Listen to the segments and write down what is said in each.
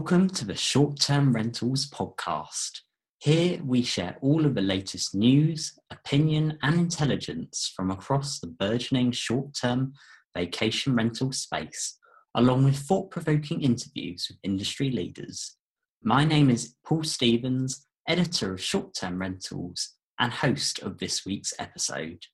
Welcome to the Short Term Rentals podcast. Here we share all of the latest news, opinion, and intelligence from across the burgeoning short term vacation rental space, along with thought provoking interviews with industry leaders. My name is Paul Stevens, editor of Short Term Rentals and host of this week's episode.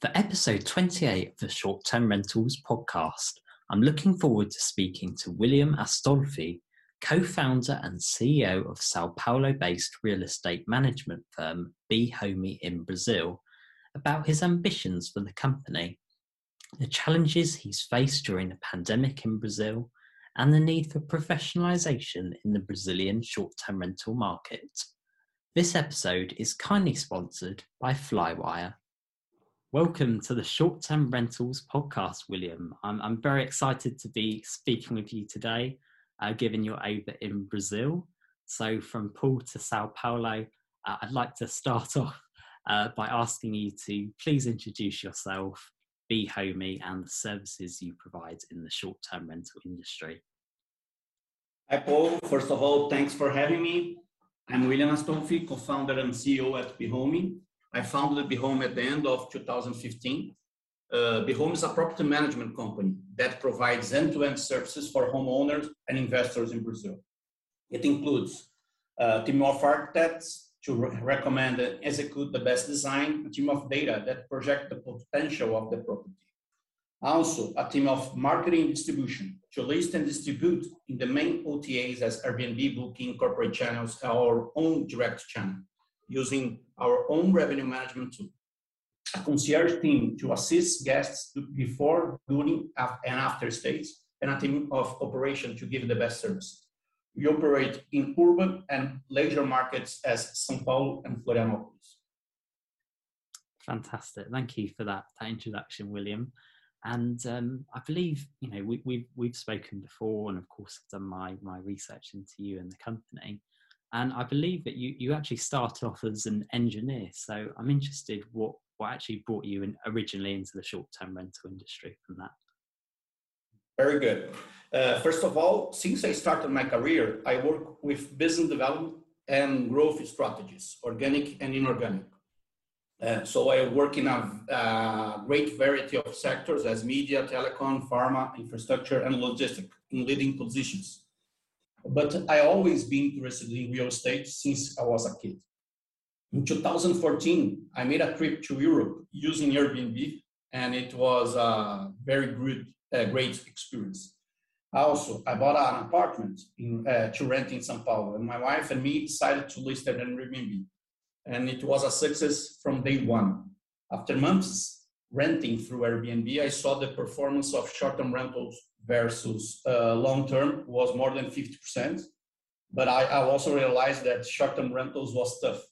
For episode 28 of the Short Term Rentals podcast, I'm looking forward to speaking to William Astolfi, co founder and CEO of Sao Paulo based real estate management firm BHome in Brazil, about his ambitions for the company, the challenges he's faced during the pandemic in Brazil, and the need for professionalisation in the Brazilian short term rental market. This episode is kindly sponsored by Flywire. Welcome to the Short Term Rentals podcast, William. I'm, I'm very excited to be speaking with you today, uh, given you're over in Brazil. So, from Paul to Sao Paulo, uh, I'd like to start off uh, by asking you to please introduce yourself, BHome, and the services you provide in the short term rental industry. Hi, Paul. First of all, thanks for having me. I'm William Astolfi, co founder and CEO at BHome I founded BHome at the end of 2015. Uh, BHome is a property management company that provides end-to-end services for homeowners and investors in Brazil. It includes a team of architects to re- recommend and execute the best design, a team of data that project the potential of the property. Also, a team of marketing and distribution to list and distribute in the main OTAs as Airbnb, Booking, corporate channels, our own direct channel using our own revenue management tool. A concierge team to assist guests before, during, and after stays, and a team of operation to give the best service. We operate in urban and leisure markets as São Paulo and Florianópolis. Fantastic. Thank you for that, that introduction, William. And um, I believe you know we, we've we've spoken before, and of course done my my research into you and the company. And I believe that you, you actually started off as an engineer. So I'm interested what, what actually brought you in originally into the short term rental industry from that. Very good. Uh, first of all, since I started my career, I work with business development and growth strategies, organic and inorganic. Uh, so I work in a uh, great variety of sectors as media, telecom, pharma, infrastructure, and logistics in leading positions. But I always been interested in real estate since I was a kid. In 2014, I made a trip to Europe using Airbnb, and it was a very good, uh, great experience. Also, I bought an apartment in, uh, to rent in São Paulo, and my wife and me decided to list it on Airbnb. And it was a success from day one. After months renting through Airbnb, I saw the performance of short-term rentals versus uh, long term was more than 50%. But I, I also realized that short term rentals was tough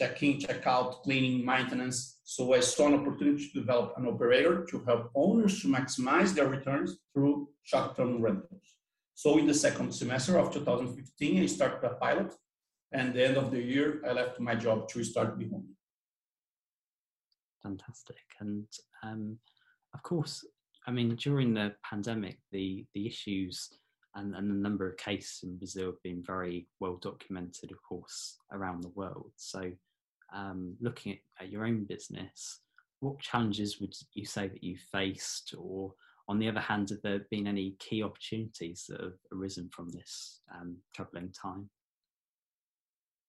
check in, check out, cleaning, maintenance. So I saw an opportunity to develop an operator to help owners to maximize their returns through short term rentals. So in the second semester of 2015, I started a pilot. And the end of the year, I left my job to start BHome. Fantastic. And um, of course, I mean, during the pandemic, the the issues and, and the number of cases in Brazil have been very well documented, of course, around the world. So, um, looking at, at your own business, what challenges would you say that you faced, or on the other hand, have there been any key opportunities that have arisen from this um, troubling time?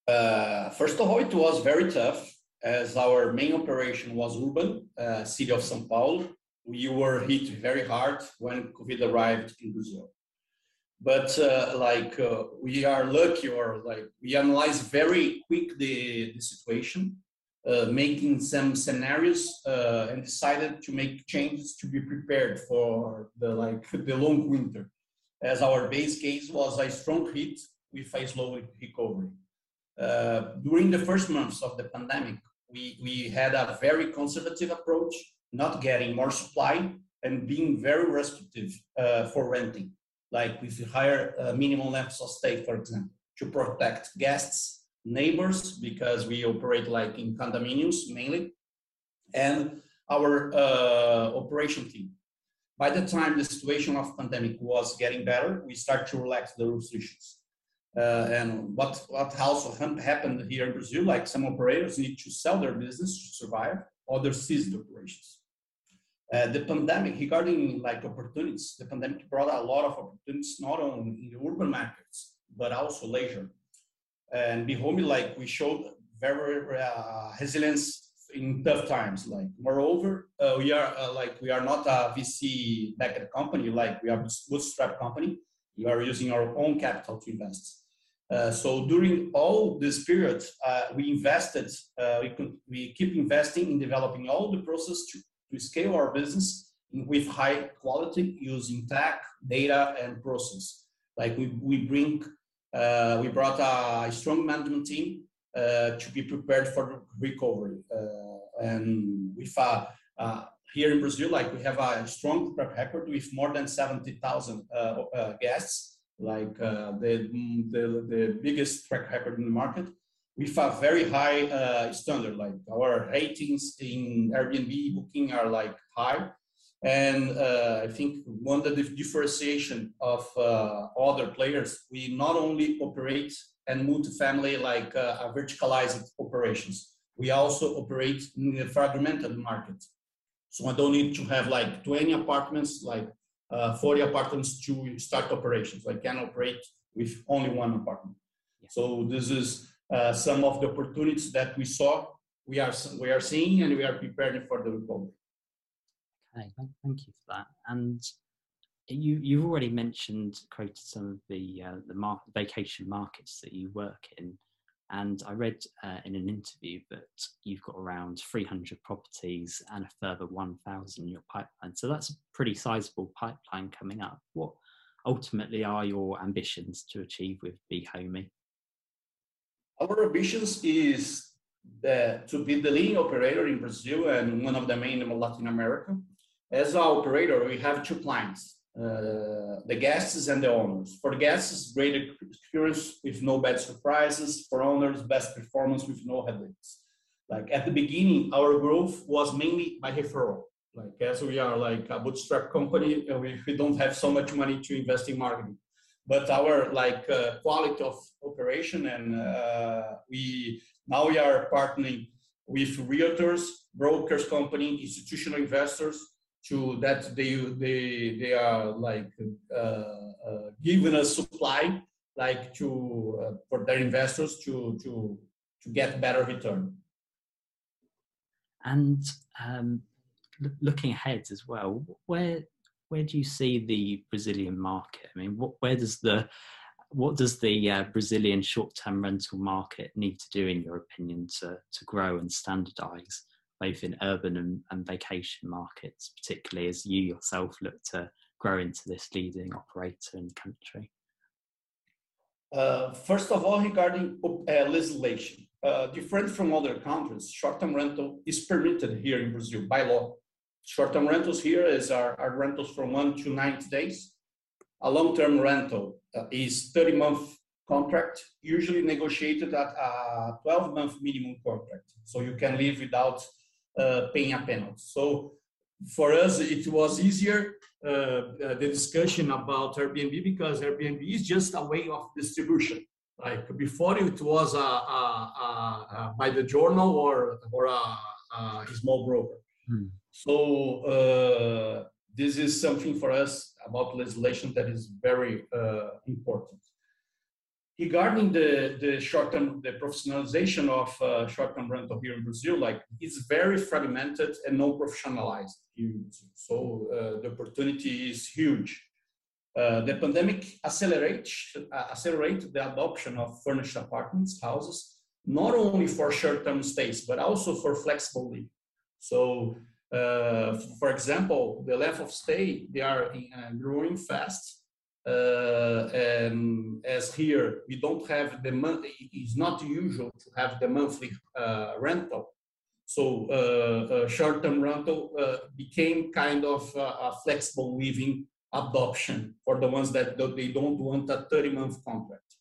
Uh, first of all, it was very tough as our main operation was urban, uh, city of São Paulo, we were hit very hard when COVID arrived in Brazil. But uh, like uh, we are lucky, or like we analyze very quick the, the situation, uh, making some scenarios, uh, and decided to make changes to be prepared for the like the long winter. As our base case was a strong hit with a slow recovery. Uh, during the first months of the pandemic, we, we had a very conservative approach not getting more supply and being very restrictive uh, for renting, like with higher uh, minimum lengths of stay, for example, to protect guests, neighbors, because we operate like in condominiums mainly, and our uh, operation team. By the time the situation of pandemic was getting better, we start to relax the restrictions. Uh, and what, what also happened here in Brazil, like some operators need to sell their business to survive, others cease the operations. Uh, the pandemic, regarding like opportunities, the pandemic brought a lot of opportunities, not only in the urban markets, but also leisure. And BHome, like we showed very uh, resilience in tough times. Like moreover, uh, we are uh, like we are not a VC backed company. Like we are a bootstrap company. We are using our own capital to invest. Uh, so during all this period, uh, we invested, uh, we, could, we keep investing in developing all the process to, to scale our business with high quality using tech, data, and process. Like we, we bring, uh, we brought a strong management team uh, to be prepared for recovery. and with here in Brazil, like we have a strong track record with more than 70,000 guests like uh, the, the, the biggest track record in the market with a very high uh, standard. Like our ratings in Airbnb booking are like high. And uh, I think one of the differentiation of uh, other players, we not only operate and multifamily like uh, verticalized operations, we also operate in the fragmented market. So I don't need to have like 20 apartments like uh, 40 apartments to start operations. I can operate with only one apartment. Yeah. So this is uh, some of the opportunities that we saw, we are we are seeing, and we are preparing for the recovery. Okay, thank you for that. And you you've already mentioned quoted some of the uh, the mar- vacation markets that you work in. And I read uh, in an interview that you've got around 300 properties and a further 1,000 in your pipeline. So that's a pretty sizable pipeline coming up. What ultimately are your ambitions to achieve with BHome? Our ambitions is the, to be the leading operator in Brazil and one of the main in Latin America. As our operator, we have two clients uh, the guests and the owners. For the guests, great experience with no bad surprises. For owners, best performance with no headaches. Like at the beginning, our growth was mainly by referral. Like as we are like a bootstrap company, uh, we, we don't have so much money to invest in marketing. But our like uh, quality of operation and uh, we now we are partnering with realtors, brokers company, institutional investors to that they they they are like uh, uh, giving us supply like to uh, for their investors to to to get better return. And um, looking ahead as well where where do you see the brazilian market i mean what, where does the what does the uh, Brazilian short-term rental market need to do, in your opinion, to, to grow and standardise? both in urban and, and vacation markets, particularly as you yourself look to grow into this leading operator in the country? Uh, first of all, regarding uh, legislation, uh, different from other countries, short-term rental is permitted here in Brazil by law. Short-term rentals here is our, our, rentals from one to 90 days. A long-term rental uh, is 30-month contract, usually negotiated at a 12-month minimum contract. So you can live without uh, paying a penalty. So for us, it was easier uh, uh, the discussion about Airbnb because Airbnb is just a way of distribution. Like before, it was a, a, a, by the journal or or a, small broker. Hmm. So uh, this is something for us about legislation that is very uh, important regarding the, the short-term, the professionalization of uh, short-term rental here in Brazil, like it's very fragmented and no professionalized So uh, the opportunity is huge. Uh, the pandemic accelerate, uh, accelerate the adoption of furnished apartments, houses, not only for short-term stays, but also for flexible living. So, uh, for example, the length of stay, they are uh, growing fast uh, and as here we don't have the month it's not usual to have the monthly uh, rental. So uh, uh short-term rental became kind of a flexible living adoption for the ones that they don't want a 30-month contract.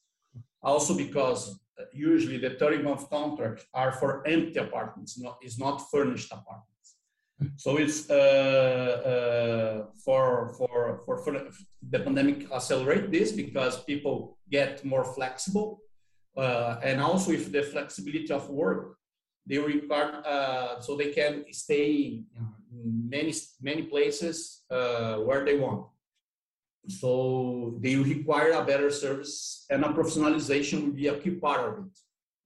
Also because usually the 30-month contract are for empty apartments not is not furnished apartments So it's uh, uh, for, for, for, for the pandemic accelerate this because people get more flexible. Uh, and also with the flexibility of work, they require, uh, so they can stay in many, many places uh, where they want. So they require a better service and a professionalization will be a key part of it.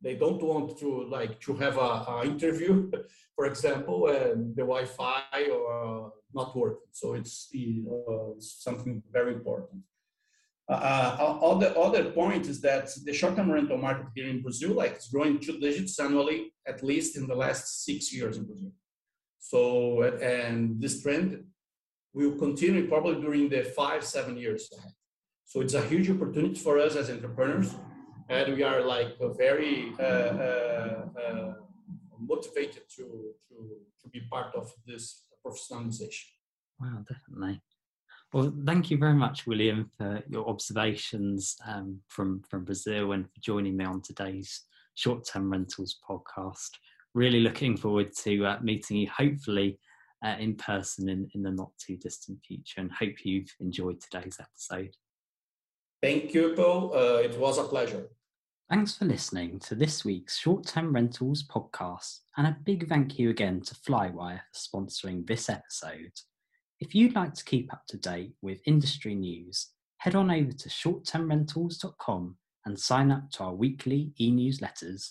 They don't want to like to have a, a interview, for example, and the Wi-Fi or uh, not working. So it's uh, something very important. Uh, other other point is that the short-term rental market here in Brazil, like it's growing two digits annually, at least in the last six years in Brazil. So and this trend will continue probably during the five seven years. So it's a huge opportunity for us as entrepreneurs and we are like very uh, uh, uh, motivated to, to, to be part of this professionalization. Wow, definitely. Well, thank you very much, William, for your observations um, from, from Brazil and for joining me on today's Short Term Rentals podcast. Really looking forward to uh, meeting you, hopefully uh, in person in, in the not too distant future, and hope you've enjoyed today's episode. Thank you, Paul. Uh, it was a pleasure. Thanks for listening to this week's Short Term Rentals podcast, and a big thank you again to Flywire for sponsoring this episode. If you'd like to keep up to date with industry news, head on over to shorttermrentals.com and sign up to our weekly e newsletters